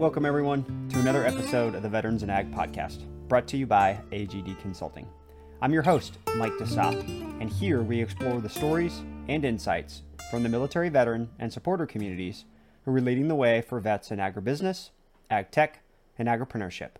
Welcome, everyone, to another episode of the Veterans and Ag podcast, brought to you by AGD Consulting. I'm your host, Mike DeSop, and here we explore the stories and insights from the military veteran and supporter communities who are leading the way for vets in agribusiness, ag tech, and agripreneurship.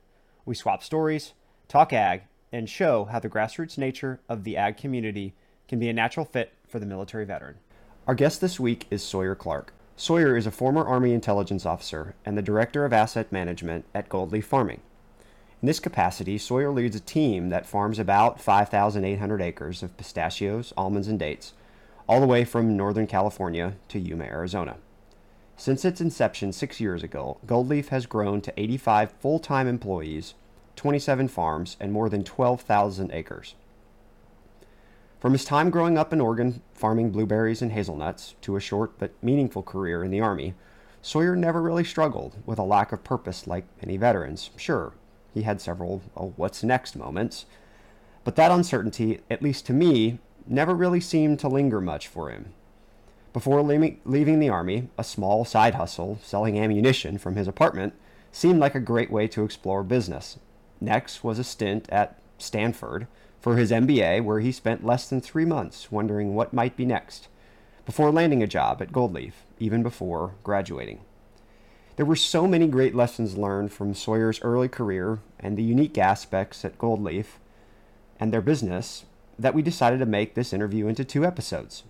We swap stories, talk ag, and show how the grassroots nature of the ag community can be a natural fit for the military veteran. Our guest this week is Sawyer Clark. Sawyer is a former Army intelligence officer and the director of asset management at Gold Leaf Farming. In this capacity, Sawyer leads a team that farms about 5,800 acres of pistachios, almonds, and dates, all the way from Northern California to Yuma, Arizona. Since its inception six years ago, Gold Leaf has grown to 85 full time employees, 27 farms, and more than 12,000 acres. From his time growing up in Oregon farming blueberries and hazelnuts to a short but meaningful career in the Army, Sawyer never really struggled with a lack of purpose like many veterans. Sure, he had several oh, what's next moments, but that uncertainty, at least to me, never really seemed to linger much for him. Before leaving the Army, a small side hustle selling ammunition from his apartment seemed like a great way to explore business. Next was a stint at Stanford for his MBA, where he spent less than three months wondering what might be next, before landing a job at Gold Leaf, even before graduating. There were so many great lessons learned from Sawyer's early career and the unique aspects at Gold Leaf and their business that we decided to make this interview into two episodes.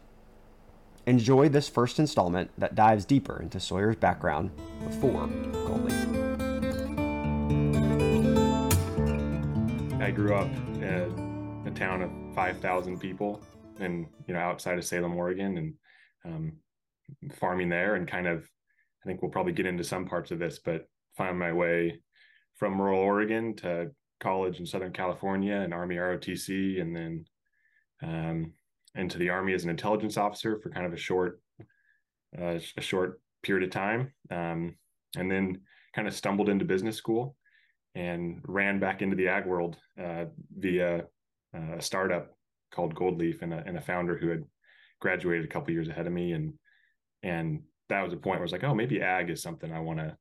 Enjoy this first installment that dives deeper into Sawyer's background before Gold Leaf. I grew up in a town of 5,000 people and, you know, outside of Salem, Oregon and um, farming there and kind of, I think we'll probably get into some parts of this, but find my way from rural Oregon to college in Southern California and Army ROTC and then um, into the Army as an intelligence officer for kind of a short, uh, a short period of time. Um, and then kind of stumbled into business school and ran back into the ag world uh, via uh, a startup called Gold Leaf and a, and a founder who had graduated a couple years ahead of me. And, and that was a point where I was like, oh, maybe ag is something I want to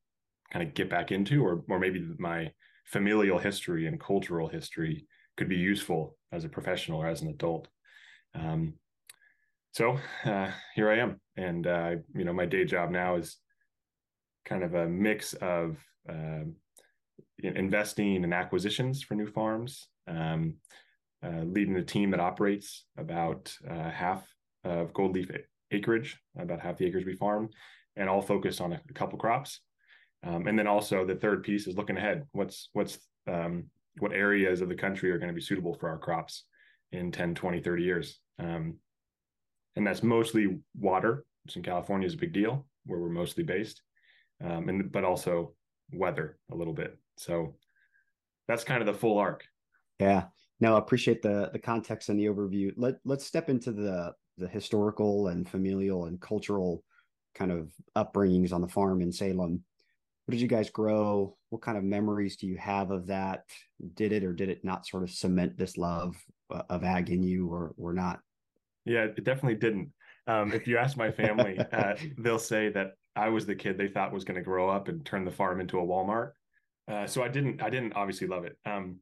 kind of get back into, or, or maybe my familial history and cultural history could be useful as a professional or as an adult. Um, so uh, here I am, and uh, you know my day job now is kind of a mix of uh, investing and acquisitions for new farms, um, uh, leading a team that operates about uh, half of gold leaf acreage, about half the acres we farm, and all focused on a, a couple crops. Um, and then also the third piece is looking ahead. What's what's um, what areas of the country are going to be suitable for our crops in 10, 20, 30 years. Um, and that's mostly water, which in California is a big deal, where we're mostly based, um, and but also weather a little bit. So that's kind of the full arc. Yeah. No, I appreciate the the context and the overview. Let let's step into the the historical and familial and cultural kind of upbringings on the farm in Salem. What did you guys grow? What kind of memories do you have of that? Did it or did it not sort of cement this love uh, of ag in you or or not? Yeah, it definitely didn't. Um, if you ask my family, uh, they'll say that I was the kid they thought was going to grow up and turn the farm into a Walmart. Uh, so I didn't. I didn't obviously love it. Um,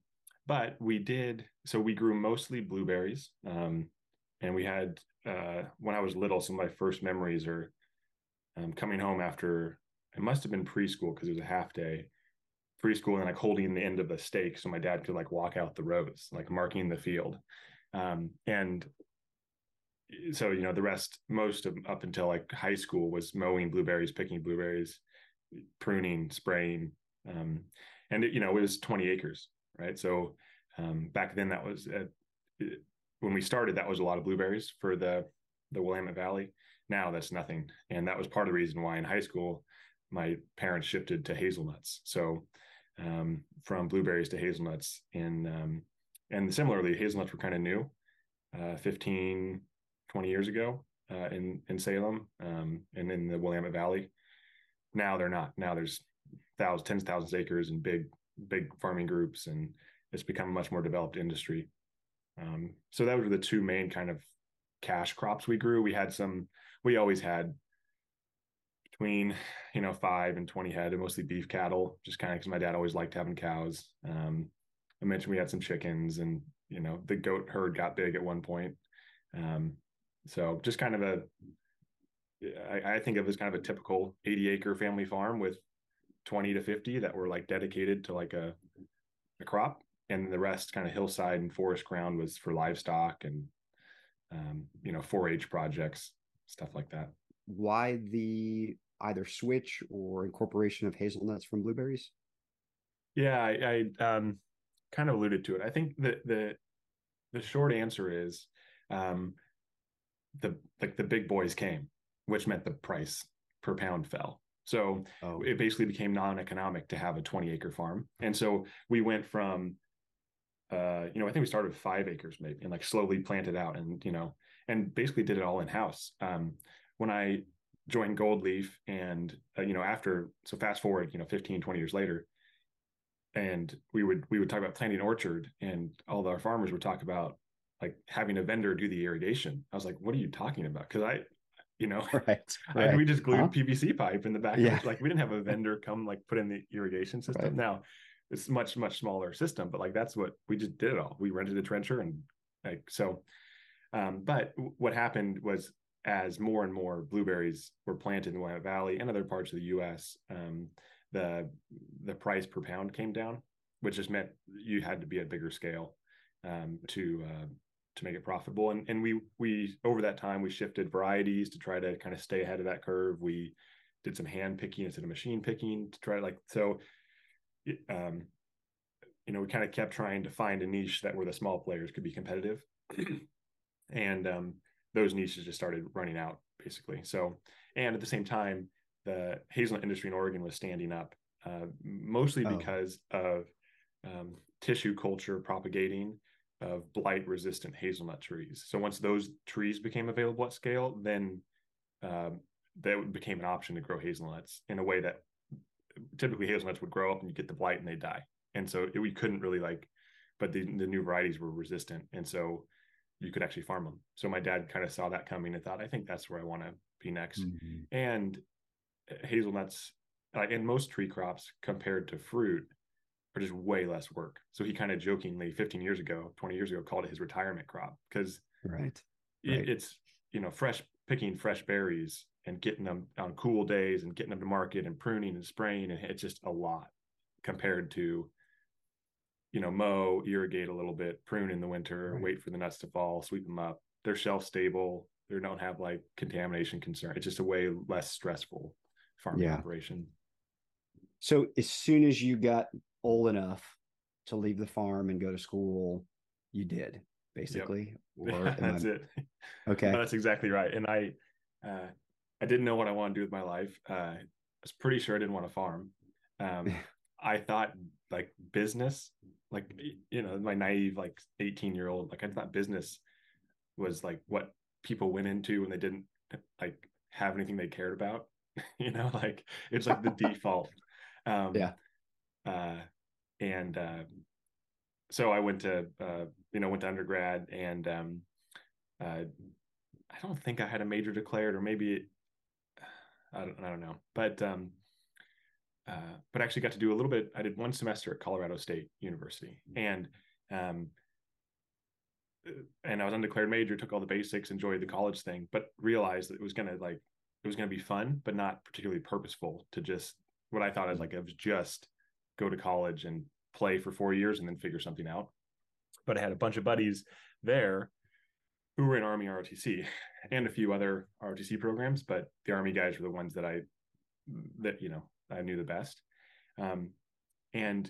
but we did so we grew mostly blueberries um, and we had uh, when i was little some of my first memories are um, coming home after it must have been preschool because it was a half day preschool and like holding the end of a stake so my dad could like walk out the rows like marking the field. Um, and so you know the rest most of up until like high school was mowing blueberries picking blueberries pruning spraying um, and it, you know it was 20 acres right? So um, back then, that was uh, when we started. That was a lot of blueberries for the the Willamette Valley. Now that's nothing, and that was part of the reason why in high school my parents shifted to hazelnuts. So um, from blueberries to hazelnuts, and um, and similarly, hazelnuts were kind of new, uh, 15, 20 years ago uh, in in Salem um, and in the Willamette Valley. Now they're not. Now there's thousands, tens of thousands of acres and big big farming groups, and it's become a much more developed industry. Um, so that were the two main kind of cash crops we grew. We had some. We always had between you know five and 20 head and mostly beef cattle just kind of because my dad always liked having cows um, i mentioned we had some chickens and you know the goat herd got big at one point um, so just kind of a I, I think of as kind of a typical 80 acre family farm with 20 to 50 that were like dedicated to like a, a crop and the rest kind of hillside and forest ground was for livestock and um, you know 4-h projects stuff like that why the either switch or incorporation of hazelnuts from blueberries? Yeah, I, I um, kind of alluded to it. I think the the the short answer is um, the like the big boys came, which meant the price per pound fell. So oh. it basically became non-economic to have a 20 acre farm. And so we went from uh, you know, I think we started with five acres maybe and like slowly planted out and, you know, and basically did it all in house. Um, when I joined Gold Leaf and, uh, you know, after, so fast forward, you know, 15, 20 years later, and we would, we would talk about planting orchard and all our farmers would talk about like having a vendor do the irrigation. I was like, what are you talking about? Cause I, you know, right, right. we just glued huh? PVC pipe in the back. Yeah. Like we didn't have a vendor come like put in the irrigation system. Right. Now it's much, much smaller system, but like, that's what we just did it all. We rented a trencher and like, so, um, but what happened was as more and more blueberries were planted in the Willamette Valley and other parts of the U.S., um, the the price per pound came down, which just meant you had to be at bigger scale um, to uh, to make it profitable. And and we we over that time we shifted varieties to try to kind of stay ahead of that curve. We did some hand picking instead of machine picking to try to like so. Um, you know, we kind of kept trying to find a niche that where the small players could be competitive, and um, those niches just started running out basically. So, and at the same time, the hazelnut industry in Oregon was standing up, uh, mostly oh. because of um, tissue culture propagating of blight resistant hazelnut trees. So once those trees became available at scale, then um, that became an option to grow hazelnuts in a way that typically hazelnuts would grow up and you get the blight and they die. And so it, we couldn't really like, but the, the new varieties were resistant. And so you could actually farm them. So my dad kind of saw that coming and thought, I think that's where I want to be next. Mm-hmm. And uh, hazelnuts, like in most tree crops compared to fruit, are just way less work. So he kind of jokingly 15 years ago, 20 years ago, called it his retirement crop because right. It, it's, you know, fresh picking fresh berries and getting them on cool days and getting them to market and pruning and spraying. And it's just a lot compared to you know, mow, irrigate a little bit, prune in the winter, right. wait for the nuts to fall, sweep them up. They're shelf stable. They don't have like contamination concern. It's just a way less stressful farming yeah. operation. So as soon as you got old enough to leave the farm and go to school, you did basically. Yep. Or that's I... it. Okay. that's exactly right. And I, uh, I didn't know what I wanted to do with my life. Uh, I was pretty sure I didn't want to farm. Um, I thought like business like you know my naive like 18 year old like i thought business was like what people went into when they didn't like have anything they cared about you know like it's like the default um yeah uh and uh so i went to uh you know went to undergrad and um uh i don't think i had a major declared or maybe I don't, I don't know but um uh, but actually got to do a little bit. I did one semester at Colorado State University, and um, uh, and I was undeclared major, took all the basics, enjoyed the college thing, but realized that it was gonna like it was gonna be fun, but not particularly purposeful to just what I thought as like was just go to college and play for four years and then figure something out. But I had a bunch of buddies there who were in Army ROTC and a few other ROTC programs, but the Army guys were the ones that I that you know I knew the best. Um, and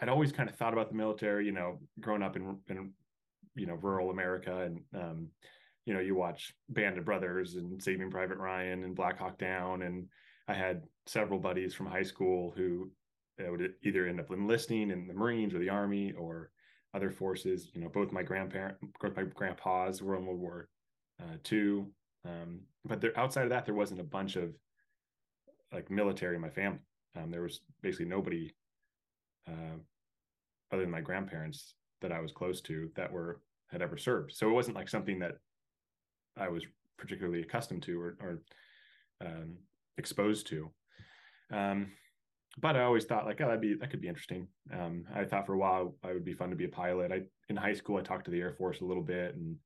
I'd always kind of thought about the military, you know, growing up in, in you know, rural America and, um, you know, you watch Band of Brothers and Saving Private Ryan and Black Hawk Down. And I had several buddies from high school who would either end up enlisting in the Marines or the Army or other forces. You know, both my grandparent, my grandpas were in World War uh, II. Um, but there, outside of that, there wasn't a bunch of like military in my family. Um, there was basically nobody uh, other than my grandparents that I was close to that were had ever served. So it wasn't like something that I was particularly accustomed to or, or um, exposed to. Um, but I always thought like, oh, that'd be that could be interesting. Um, I thought for a while I would be fun to be a pilot. I in high school I talked to the Air Force a little bit, and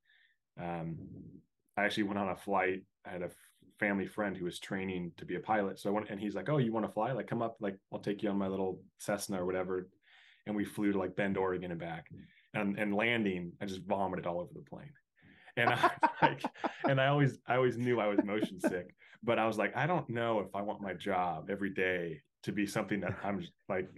um, I actually went on a flight. I had a family friend who was training to be a pilot, so I went and he's like, "Oh, you want to fly? Like, come up. Like, I'll take you on my little Cessna or whatever." And we flew to like Bend, Oregon, and back. And and landing, I just vomited all over the plane and I like, and I always I always knew I was motion sick, but I was like, I don't know if I want my job every day to be something that I'm just like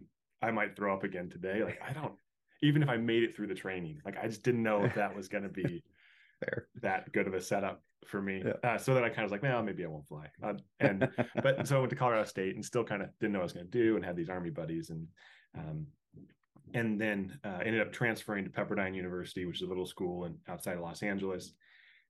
I might throw up again today. Like I don't even if I made it through the training, like I just didn't know if that was going to be Fair. that good of a setup for me. Yeah. Uh, so that I kind of was like, well, maybe I won't fly. Uh, and but so I went to Colorado State and still kind of didn't know what I was going to do and had these army buddies and um, and then uh, ended up transferring to Pepperdine University, which is a little school in outside of Los Angeles.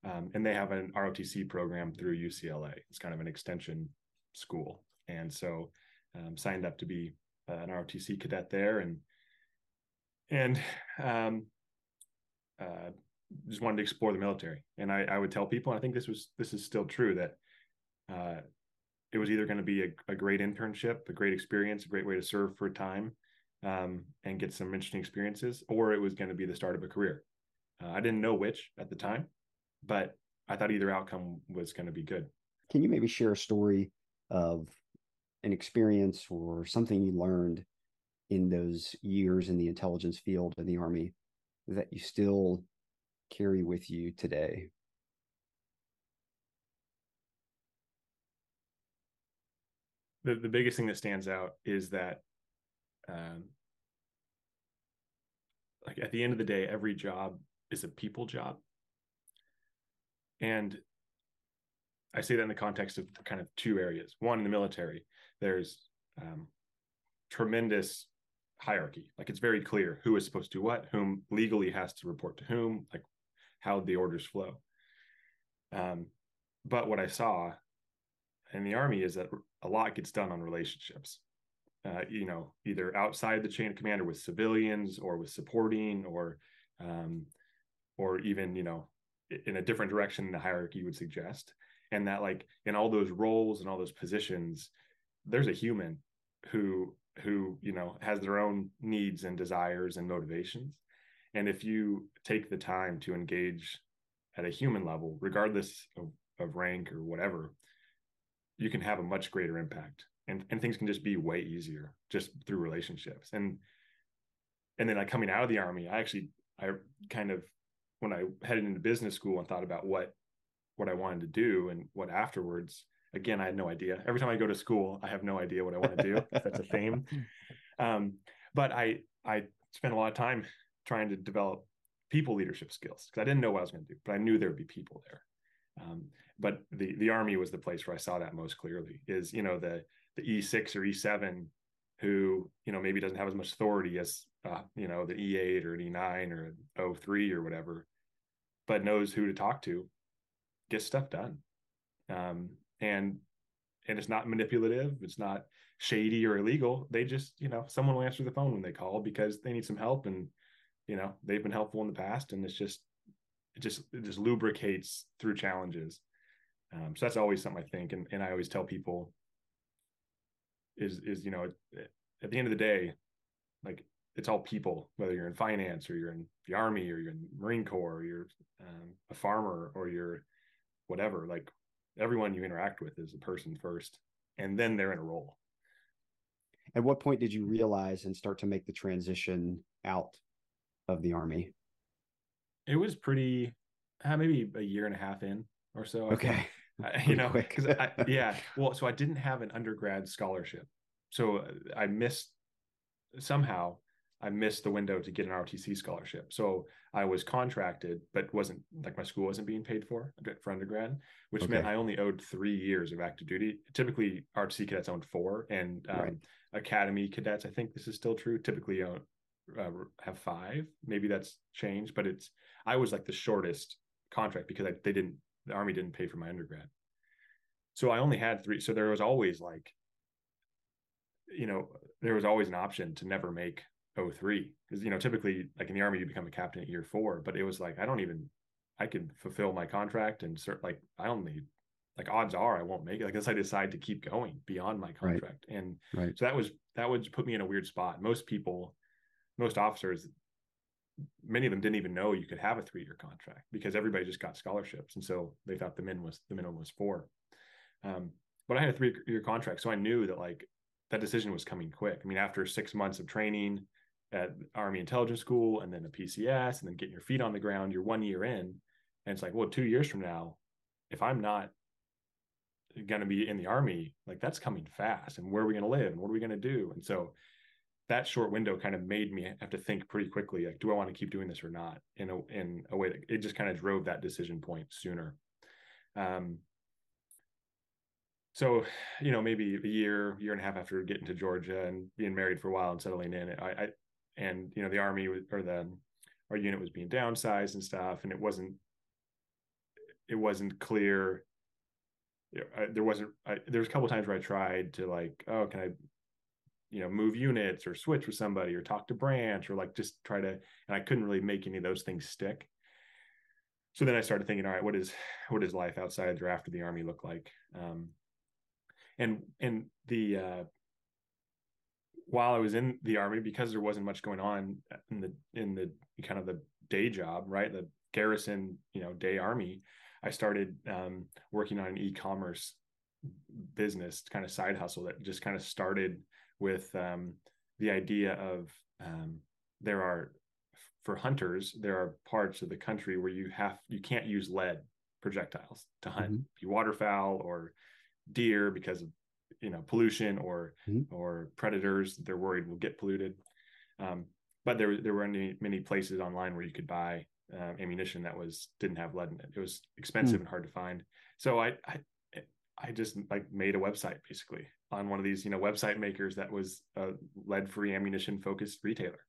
Um, and they have an ROTC program through UCLA. It's kind of an extension school, and so um, signed up to be uh, an ROTC cadet there, and and um, uh, just wanted to explore the military. And I, I, would tell people, and I think this was this is still true that uh, it was either going to be a, a, great internship, a great experience, a great way to serve for a time, um, and get some interesting experiences, or it was going to be the start of a career. Uh, I didn't know which at the time, but I thought either outcome was going to be good. Can you maybe share a story of an experience or something you learned in those years in the intelligence field in the Army that you still carry with you today? The, the biggest thing that stands out is that um, like at the end of the day, every job is a people job. And I say that in the context of kind of two areas. One, in the military, there's um, tremendous hierarchy. Like it's very clear who is supposed to do what, whom legally has to report to whom, like how the orders flow. Um, but what I saw in the army is that a lot gets done on relationships uh, you know, either outside the chain of command or with civilians or with supporting or, um, or even, you know, in a different direction the hierarchy would suggest. And that like in all those roles and all those positions, there's a human who, who, you know, has their own needs and desires and motivations. And if you take the time to engage at a human level, regardless of, of rank or whatever, you can have a much greater impact and and things can just be way easier just through relationships and and then like coming out of the army i actually i kind of when i headed into business school and thought about what what i wanted to do and what afterwards again i had no idea. Every time i go to school i have no idea what i want to do If that's a theme. Um, but i i spent a lot of time trying to develop people leadership skills because i didn't know what i was going to do but i knew there would be people there. Um, but the the army was the place where i saw that most clearly is you know the the E6 or E7 who, you know, maybe doesn't have as much authority as, uh, you know, the E8 or an E9 or an 03 or whatever, but knows who to talk to, get stuff done. Um, and, and it's not manipulative. It's not shady or illegal. They just, you know, someone will answer the phone when they call because they need some help and, you know, they've been helpful in the past and it's just, it just, it just lubricates through challenges. Um, so that's always something I think. And, and I always tell people, is is you know at the end of the day like it's all people whether you're in finance or you're in the army or you're in the marine corps or you're um, a farmer or you're whatever like everyone you interact with is a person first and then they're in a role. At what point did you realize and start to make the transition out of the army? It was pretty uh, maybe a year and a half in or so okay. You know, because yeah, well, so I didn't have an undergrad scholarship, so uh, I missed somehow I missed the window to get an ROTC scholarship. So I was contracted, but wasn't like my school wasn't being paid for for undergrad, which okay. meant I only owed three years of active duty. Typically, ROTC cadets own four, and um, right. academy cadets, I think this is still true, typically own, uh, have five. Maybe that's changed, but it's I was like the shortest contract because I, they didn't the army didn't pay for my undergrad so i only had three so there was always like you know there was always an option to never make 03 because you know typically like in the army you become a captain at year four but it was like i don't even i could fulfill my contract and cert, like i only like odds are I won't make it. Like unless I decide to keep going beyond my contract. Right. And right. so that was that would put me in a weird spot. Most people, most officers, many of them didn't even know you could have a three year contract because everybody just got scholarships, and so they thought the min was the minimum was four. Um, but I had a three year contract, so I knew that like that decision was coming quick. I mean, after six months of training at Army Intelligence School and then a PCS and then getting your feet on the ground, you're one year in, and it's like, well, two years from now, if I'm not going to be in the army like that's coming fast. And where are we going to live? And what are we going to do? And so that short window kind of made me have to think pretty quickly like do i want to keep doing this or not in a in a way that it just kind of drove that decision point sooner. Um so you know maybe a year year and a half after getting to georgia and being married for a while and settling in i, I and you know the army or the our unit was being downsized and stuff and it wasn't it wasn't clear. I, there wasn't I, there was a couple times where I tried to like oh can I you know move units or switch with somebody or talk to branch or like just try to and I couldn't really make any of those things stick. So then I started thinking all right what is what does life outside the draft or after the army look like? Um, and and the uh, while I was in the army because there wasn't much going on in the in the kind of the day job right the garrison you know day army I started um, working on an e-commerce business kind of side hustle that just kind of started with um, the idea of um, there are for hunters there are parts of the country where you have you can't use lead projectiles to hunt mm-hmm. waterfowl or deer because of you know pollution or mm-hmm. or predators they're worried will get polluted um, but there there were many many places online where you could buy uh, ammunition that was didn't have lead in it. It was expensive mm. and hard to find. So I, I I just like made a website basically on one of these you know website makers that was a lead free ammunition focused retailer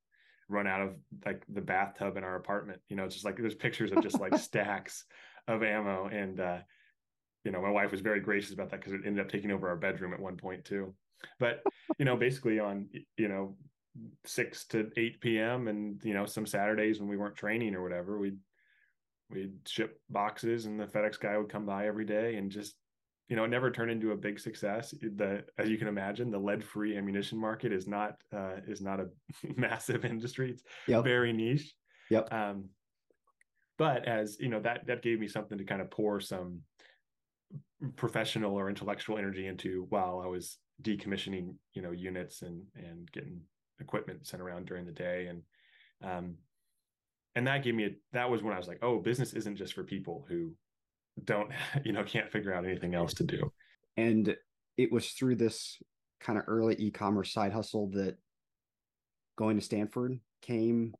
run out of like the bathtub in our apartment you know it's just like there's pictures of just like stacks of ammo and uh you know my wife was very gracious about that because it ended up taking over our bedroom at one point too but you know basically on you know 6 to 8 p.m. and you know some Saturdays when we weren't training or whatever we'd we'd ship boxes and the FedEx guy would come by every day and just you know it never turned into a big success the as you can imagine the lead free ammunition market is not uh, is not a massive industry it's yep. very niche yep um but as you know that that gave me something to kind of pour some professional or intellectual energy into while I was decommissioning you know units and and getting equipment sent around during the day. And um and that gave me a that was when i was like oh business isn't just for people who don't you know can't figure out anything else to do. And it was through this kind of early e-commerce side hustle that going to stanford came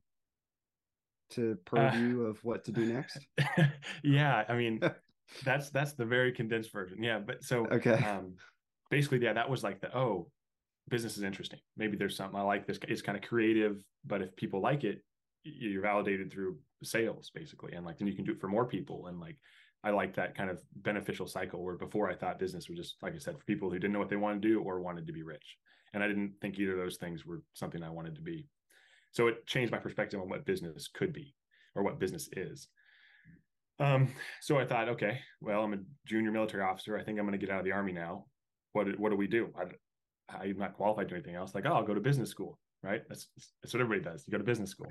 to purview uh, of what to do next? Yeah i mean that's that's the very condensed version yeah but so okay um basically yeah that was like the oh business is interesting. Maybe there's something I like. This it's kind of creative, but if people like it, you're validated through sales basically, and like then you can do it for more people. And like I like that kind of beneficial cycle where before I thought business was just like I said for people who didn't know what they wanted to do or wanted to be rich, and I didn't think either of those things were something I wanted to be. So it changed my perspective on what business could be or what business is. Um, so I thought, okay, well, I'm a junior military officer. I think I'm going to get out of the army now. What what do we do? I, I'm not qualified to anything else. Like, oh, I'll go to business school, right? That's that's what everybody does. You go to business school.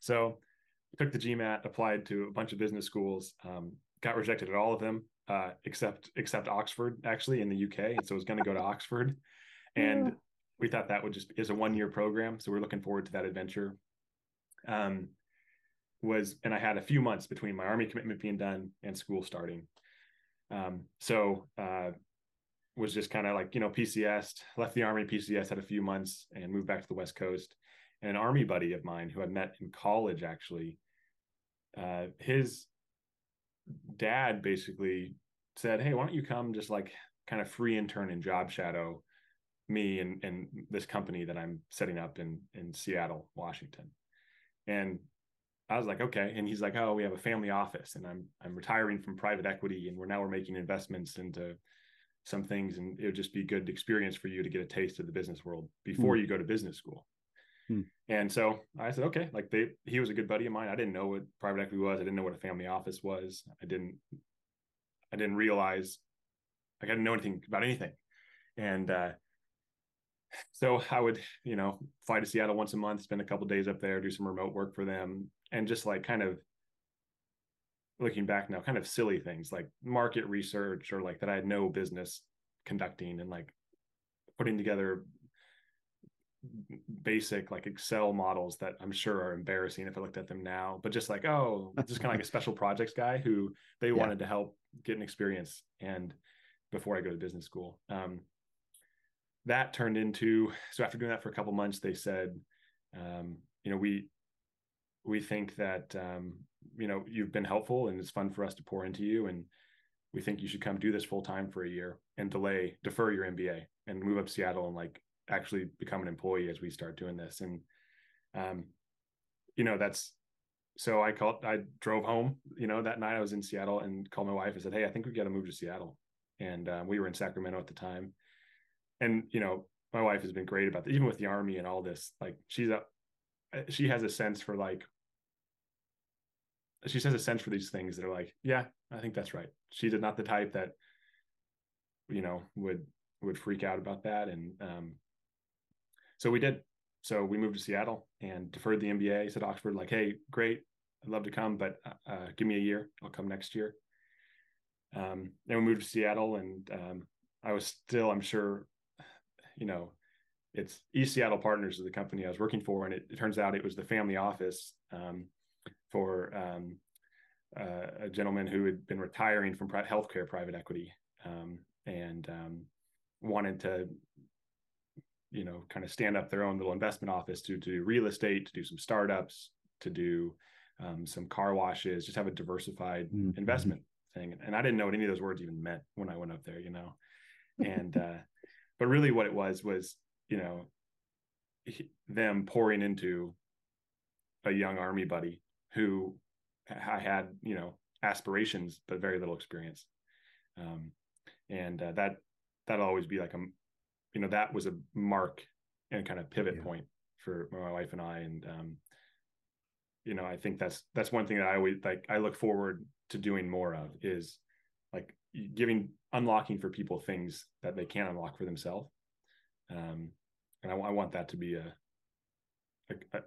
So took the GMAT, applied to a bunch of business schools, um, got rejected at all of them, uh, except except Oxford, actually in the UK. And so I was going to go to Oxford, and yeah. we thought that would just is a one year program. So we're looking forward to that adventure. Um, was and I had a few months between my army commitment being done and school starting. Um, so uh, was just kind of like you know PCS left the army PCS had a few months and moved back to the west coast and an army buddy of mine who I met in college actually uh, his dad basically said hey why don't you come just like kind of free intern and job shadow me and and this company that I'm setting up in in Seattle Washington and I was like, okay. And he's like, oh, we have a family office and I'm I'm retiring from private equity and we're now we're making investments into some things and it would just be a good experience for you to get a taste of the business world before mm. you go to business school mm. and so i said okay like they he was a good buddy of mine i didn't know what private equity was i didn't know what a family office was i didn't i didn't realize like I didn't know anything about anything. And uh, so I would, you know, fly to Seattle once a month, spend a couple days up there, do some remote work for them, and just like kind of looking back now, kind of silly things like market research or like that I had no business conducting and like putting together basic like Excel models that I'm sure are embarrassing if I looked at them now, but just like, oh, just kind of like a special projects guy who they yeah. wanted to help get an experience and before I go to business school. Um, that turned into so after doing that for a couple months, they said, um, you know, we we think that um, you know you've been helpful and it's fun for us to pour into you, and we think you should come do this full time for a year and delay defer your MBA and move up to Seattle and like actually become an employee as we start doing this. And um, you know, that's so I called I drove home, you know, that night I was in Seattle and called my wife and said, Hey, I think we got to move to Seattle. And uh, we were in Sacramento at the time. And, you know, my wife has been great about that, even with the army and all this. Like she's a she has a sense for like she has a sense for these things that are like, yeah, I think that's right. She's not the type that, you know, would would freak out about that. And um, so we did. So we moved to Seattle and deferred the MBA. Said Oxford, like, hey, great, I'd love to come, but uh, uh, give me a year. I'll come next year. Um, then we moved to Seattle, and um, I was still, I'm sure, you know, it's East Seattle Partners is the company I was working for, and it, it turns out it was the family office um, for um, uh, a gentleman who had been retiring from healthcare private equity um, and um, wanted to you know kind of stand up their own little investment office to, to do real estate to do some startups to do um, some car washes just have a diversified mm-hmm. investment thing and i didn't know what any of those words even meant when i went up there you know and uh, but really what it was was you know them pouring into a young army buddy who I had, you know, aspirations but very little experience, um, and uh, that that'll always be like a, you know, that was a mark and kind of pivot yeah. point for my wife and I, and um, you know, I think that's that's one thing that I always like. I look forward to doing more of is like giving unlocking for people things that they can't unlock for themselves, um, and I, I want that to be a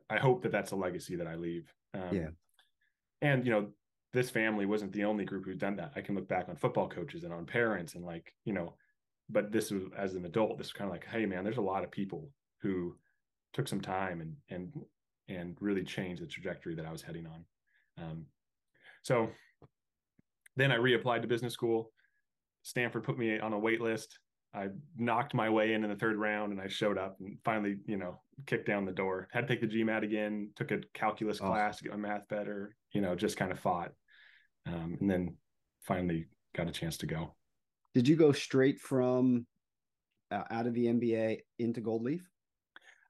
I hope that that's a legacy that I leave. Um, yeah. and you know this family wasn't the only group who's done that. I can look back on football coaches and on parents and like you know but this was as an adult this was kind of like hey man there's a lot of people who took some time and and and really changed the trajectory that i was heading on. Um, so then i reapplied to business school stanford put me on a wait list I knocked my way in in the third round and I showed up and finally, you know, kicked down the door. Had to take the GMAT again, took a calculus class to get my math better, you know, just kind of fought. Um, and then finally got a chance to go. Did you go straight from uh, out of the MBA into Gold Leaf?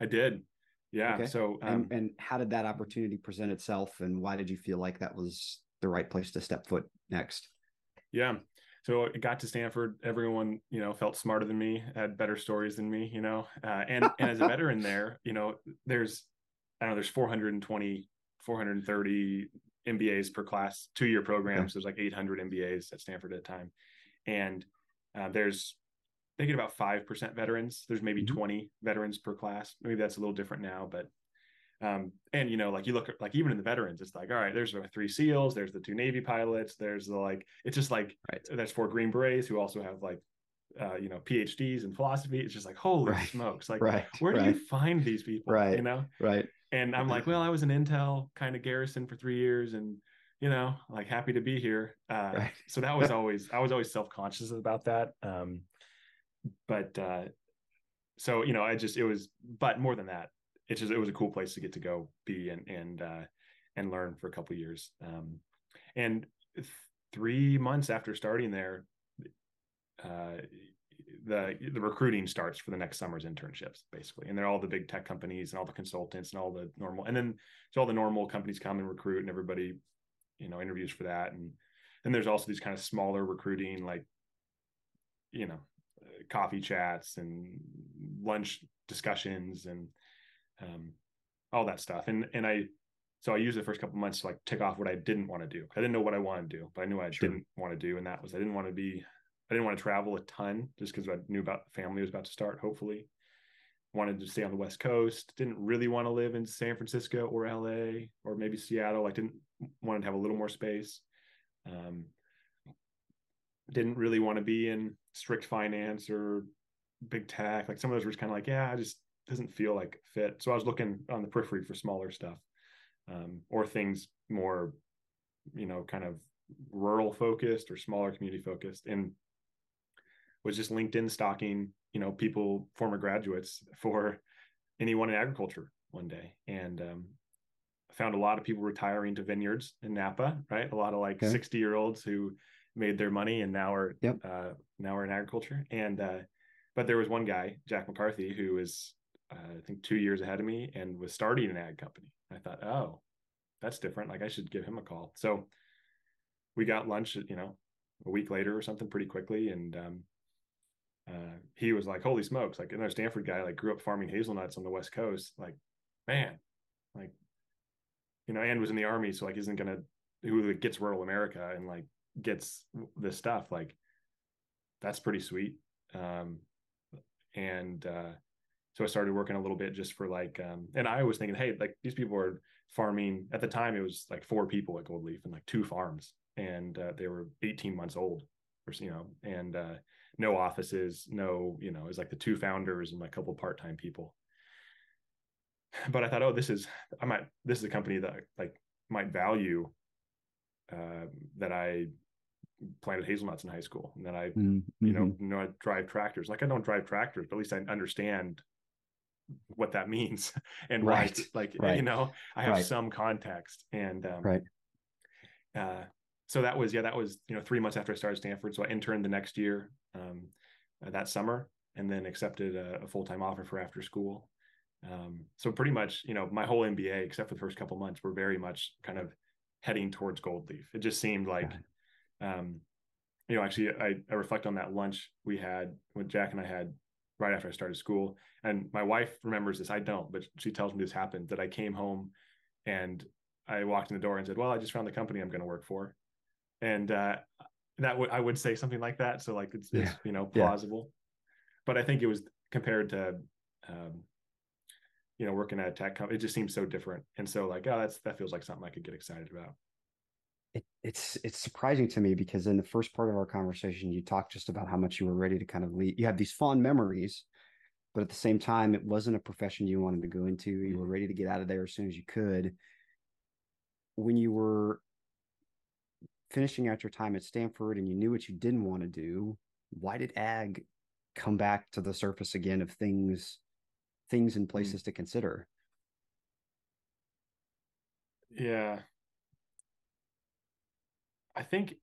I did. Yeah. Okay. So, um, and, and how did that opportunity present itself and why did you feel like that was the right place to step foot next? Yeah so it got to Stanford. Everyone, you know, felt smarter than me, had better stories than me, you know. Uh, and and as a veteran there, you know, there's I don't know, there's 420, 430 MBAs per class, two year programs. There's like 800 MBAs at Stanford at a time, and uh, there's they get about five percent veterans. There's maybe mm-hmm. 20 veterans per class. Maybe that's a little different now, but um, and you know, like you look at like even in the veterans, it's like, all right, there's the three SEALs, there's the two Navy pilots, there's the like, it's just like right. there's four Green Berets who also have like uh, you know, PhDs in philosophy. It's just like, holy right. smokes. Like, right. where do you find these people? Right. You know? Right. And I'm like, well, I was an Intel kind of garrison for three years and, you know, like happy to be here. Uh, so that was always, I was always self-conscious about that. Um, but, uh, so, you know, I just, it was, but more than that, it's just it was a cool place to get to go be and and uh, and learn for a couple years. Um, and th- three months after starting there, uh, the the recruiting starts for the next summer's internships basically, and they're all the big tech companies and all the consultants and all the normal, and then so all the normal companies come and recruit, and everybody, you know, interviews for that, and then there's also these kind of smaller recruiting like, you know, coffee chats and lunch discussions and um, all that stuff. And and I so I used the first couple months to like tick off what I didn't want to do. I didn't know what I wanted to do, but I knew I sure. didn't want to do, and that was I didn't want to be I didn't want to travel a ton just because I knew about the family was about to start. Hopefully, wanted to stay on the West Coast. Didn't really want to live in San Francisco or LA or maybe Seattle. Like didn't wanted to have a little more space. Um, didn't really want to be in strict finance or big tech. Like some of those were kind of like, yeah, I just doesn't feel like fit. So I was looking on the periphery for smaller stuff um, or things more, you know, kind of rural focused or smaller community focused. And was just LinkedIn stalking, you know, people, former graduates for anyone in agriculture one day. And um, found a lot of people retiring to vineyards in Napa, right? A lot of like 60 year olds who made their money and now are, yep. uh, now are in agriculture. And, uh, but there was one guy, Jack McCarthy, who was, uh, I think two years ahead of me and was starting an ag company. I thought, oh, that's different. Like I should give him a call. So we got lunch, you know, a week later or something pretty quickly. And, um, uh, he was like, holy smokes, like another Stanford guy, like grew up farming hazelnuts on the West coast. Like, man, like, you know, and was in the army. So like, isn't going to, who gets rural America and like gets this stuff, like that's pretty sweet. Um, and, uh, so I started working a little bit just for like, um, and I was thinking, hey, like these people are farming at the time. It was like four people at Gold Leaf and like two farms, and uh, they were 18 months old, or you know, and uh, no offices, no, you know, it was like the two founders and like a couple part time people. But I thought, oh, this is I might this is a company that like might value uh, that I planted hazelnuts in high school and then I, mm-hmm. you know, mm-hmm. know I drive tractors. Like I don't drive tractors, but at least I understand what that means and right. why like right. you know i have right. some context and um, right uh, so that was yeah that was you know three months after i started stanford so i interned the next year um, uh, that summer and then accepted a, a full-time offer for after school um, so pretty much you know my whole mba except for the first couple months were very much kind of heading towards gold leaf it just seemed like um, you know actually I, I reflect on that lunch we had when jack and i had right after I started school. And my wife remembers this. I don't, but she tells me this happened that I came home and I walked in the door and said, Well, I just found the company I'm going to work for. And uh, that would, I would say something like that. So, like, it's, yeah. it's you know, plausible. Yeah. But I think it was compared to, um, you know, working at a tech company, it just seems so different. And so, like, oh, that's, that feels like something I could get excited about. It, it's it's surprising to me because in the first part of our conversation you talked just about how much you were ready to kind of leave you have these fond memories but at the same time it wasn't a profession you wanted to go into you were mm-hmm. ready to get out of there as soon as you could when you were finishing out your time at stanford and you knew what you didn't want to do why did ag come back to the surface again of things things and mm. places mm-hmm. to consider yeah I think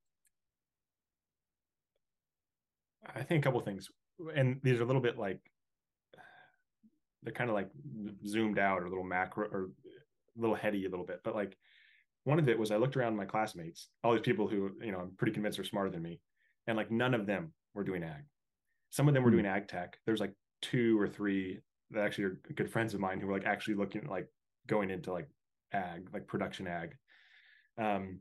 I think a couple things, and these are a little bit like they're kind of like zoomed out or a little macro or a little heady a little bit. But like one of it was I looked around my classmates, all these people who you know I'm pretty convinced are smarter than me, and like none of them were doing ag. Some of them were hmm. doing ag tech. There's like two or three that actually are good friends of mine who were like actually looking like going into like ag, like production ag. Um,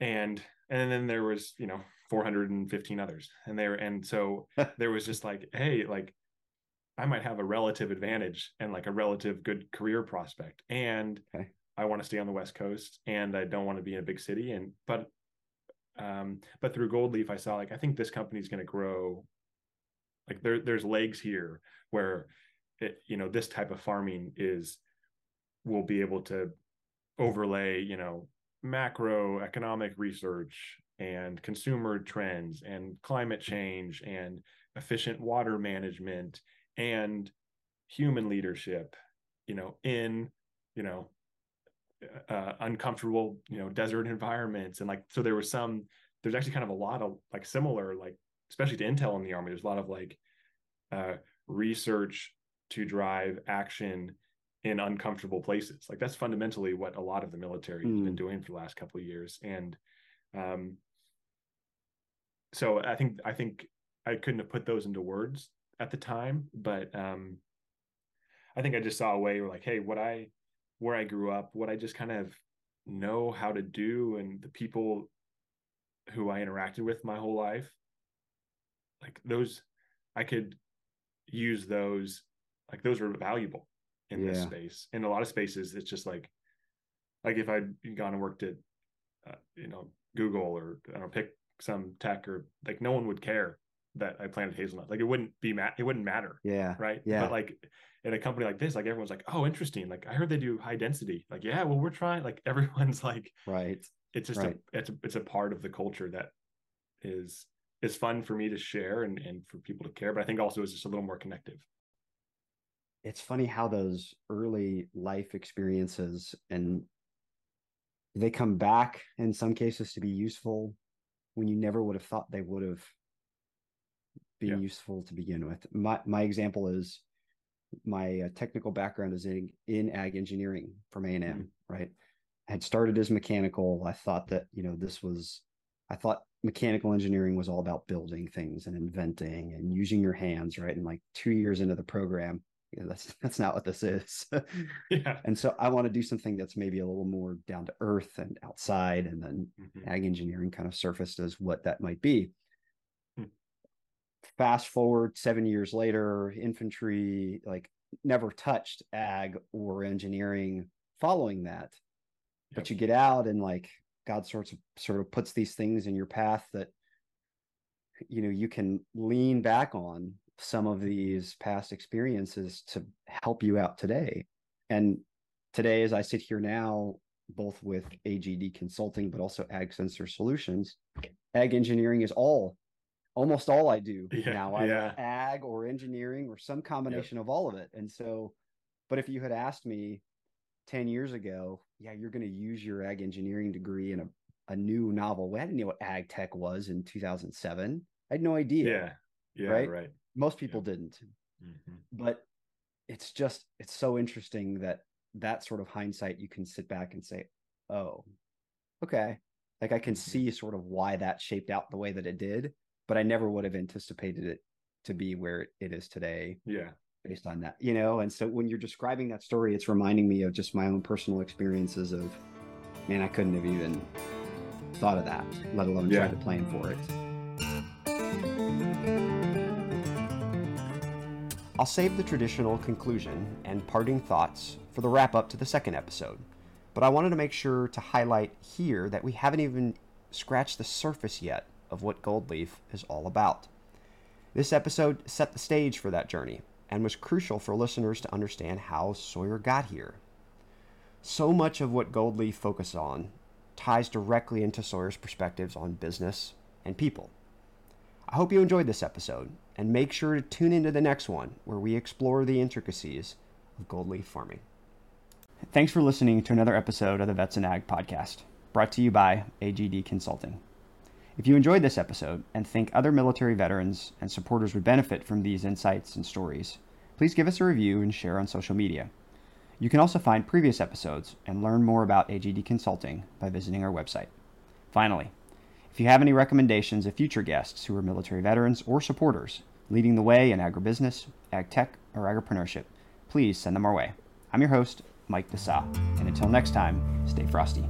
and and then there was you know 415 others and there and so there was just like hey like i might have a relative advantage and like a relative good career prospect and okay. i want to stay on the west coast and i don't want to be in a big city and but um but through gold leaf i saw like i think this company is going to grow like there there's legs here where it, you know this type of farming is will be able to overlay you know macroeconomic research and consumer trends and climate change and efficient water management and human leadership you know in you know uh, uncomfortable you know desert environments. And like so there was some there's actually kind of a lot of like similar like especially to intel in the army there's a lot of like uh, research to drive action in uncomfortable places. Like that's fundamentally what a lot of the military mm. has been hmm. doing for the last couple of years. And um, so I think I think I couldn't have put those into words at the time, but um, I think I just saw a way where like, hey, what I where I grew up, what I just kind of know how to do, and the people who I interacted with my whole life, like those I could use those like those are valuable in yeah. this space. In a lot of spaces, it's just like like if I'd gone and worked at uh, you know Google or I don't know, pick some tech or like no one would care that I planted hazelnut. Like it wouldn't be mat it wouldn't matter. Yeah. Right. Yeah. But like in a company like this, like everyone's like, oh, interesting. Like I heard they do high density. Like, yeah, well, we're trying. Like everyone's like, right. It's just right. a it's a it's a part of the culture that is is fun for me to share and and for people to care. But I think also is just a little more connective. It's funny how those early life experiences and they come back in some cases to be useful when you never would have thought they would have been yeah. useful to begin with. My my example is my uh, technical background is in in ag engineering from A and M. Mm-hmm. Right, I had started as mechanical. I thought that you know this was, I thought mechanical engineering was all about building things and inventing and using your hands. Right, and like two years into the program, you know, that's that's not what this is. yeah. And so I want to do something that's maybe a little more down to earth and outside, and then mm-hmm. ag engineering kind of surfaced as what that might be fast forward seven years later, infantry like never touched ag or engineering following that. Yep. But you get out and like God sorts of sort of puts these things in your path that you know you can lean back on some of these past experiences to help you out today. And today, as I sit here now, both with AGD Consulting, but also Ag Sensor Solutions, ag engineering is all almost all I do yeah, now, either yeah. ag or engineering or some combination yep. of all of it. And so, but if you had asked me 10 years ago, yeah, you're going to use your ag engineering degree in a, a new novel way. I didn't know what ag tech was in 2007. I had no idea. Yeah. Yeah. Right. right. Most people yeah. didn't. Mm-hmm. But it's just, it's so interesting that that sort of hindsight, you can sit back and say, oh, okay. Like I can mm-hmm. see sort of why that shaped out the way that it did but I never would have anticipated it to be where it is today. Yeah. Based on that, you know, and so when you're describing that story, it's reminding me of just my own personal experiences of, man, I couldn't have even thought of that, let alone yeah. tried to plan for it. I'll save the traditional conclusion and parting thoughts for the wrap up to the second episode, but I wanted to make sure to highlight here that we haven't even scratched the surface yet of what Gold Leaf is all about. This episode set the stage for that journey and was crucial for listeners to understand how Sawyer got here. So much of what Gold Leaf focuses on ties directly into Sawyer's perspectives on business and people. I hope you enjoyed this episode and make sure to tune into the next one where we explore the intricacies of gold leaf farming. Thanks for listening to another episode of the Vets and Ag podcast, brought to you by AGD Consulting. If you enjoyed this episode and think other military veterans and supporters would benefit from these insights and stories, please give us a review and share on social media. You can also find previous episodes and learn more about AGD Consulting by visiting our website. Finally, if you have any recommendations of future guests who are military veterans or supporters leading the way in agribusiness, ag tech, or agripreneurship, please send them our way. I'm your host, Mike Desa, and until next time, stay frosty.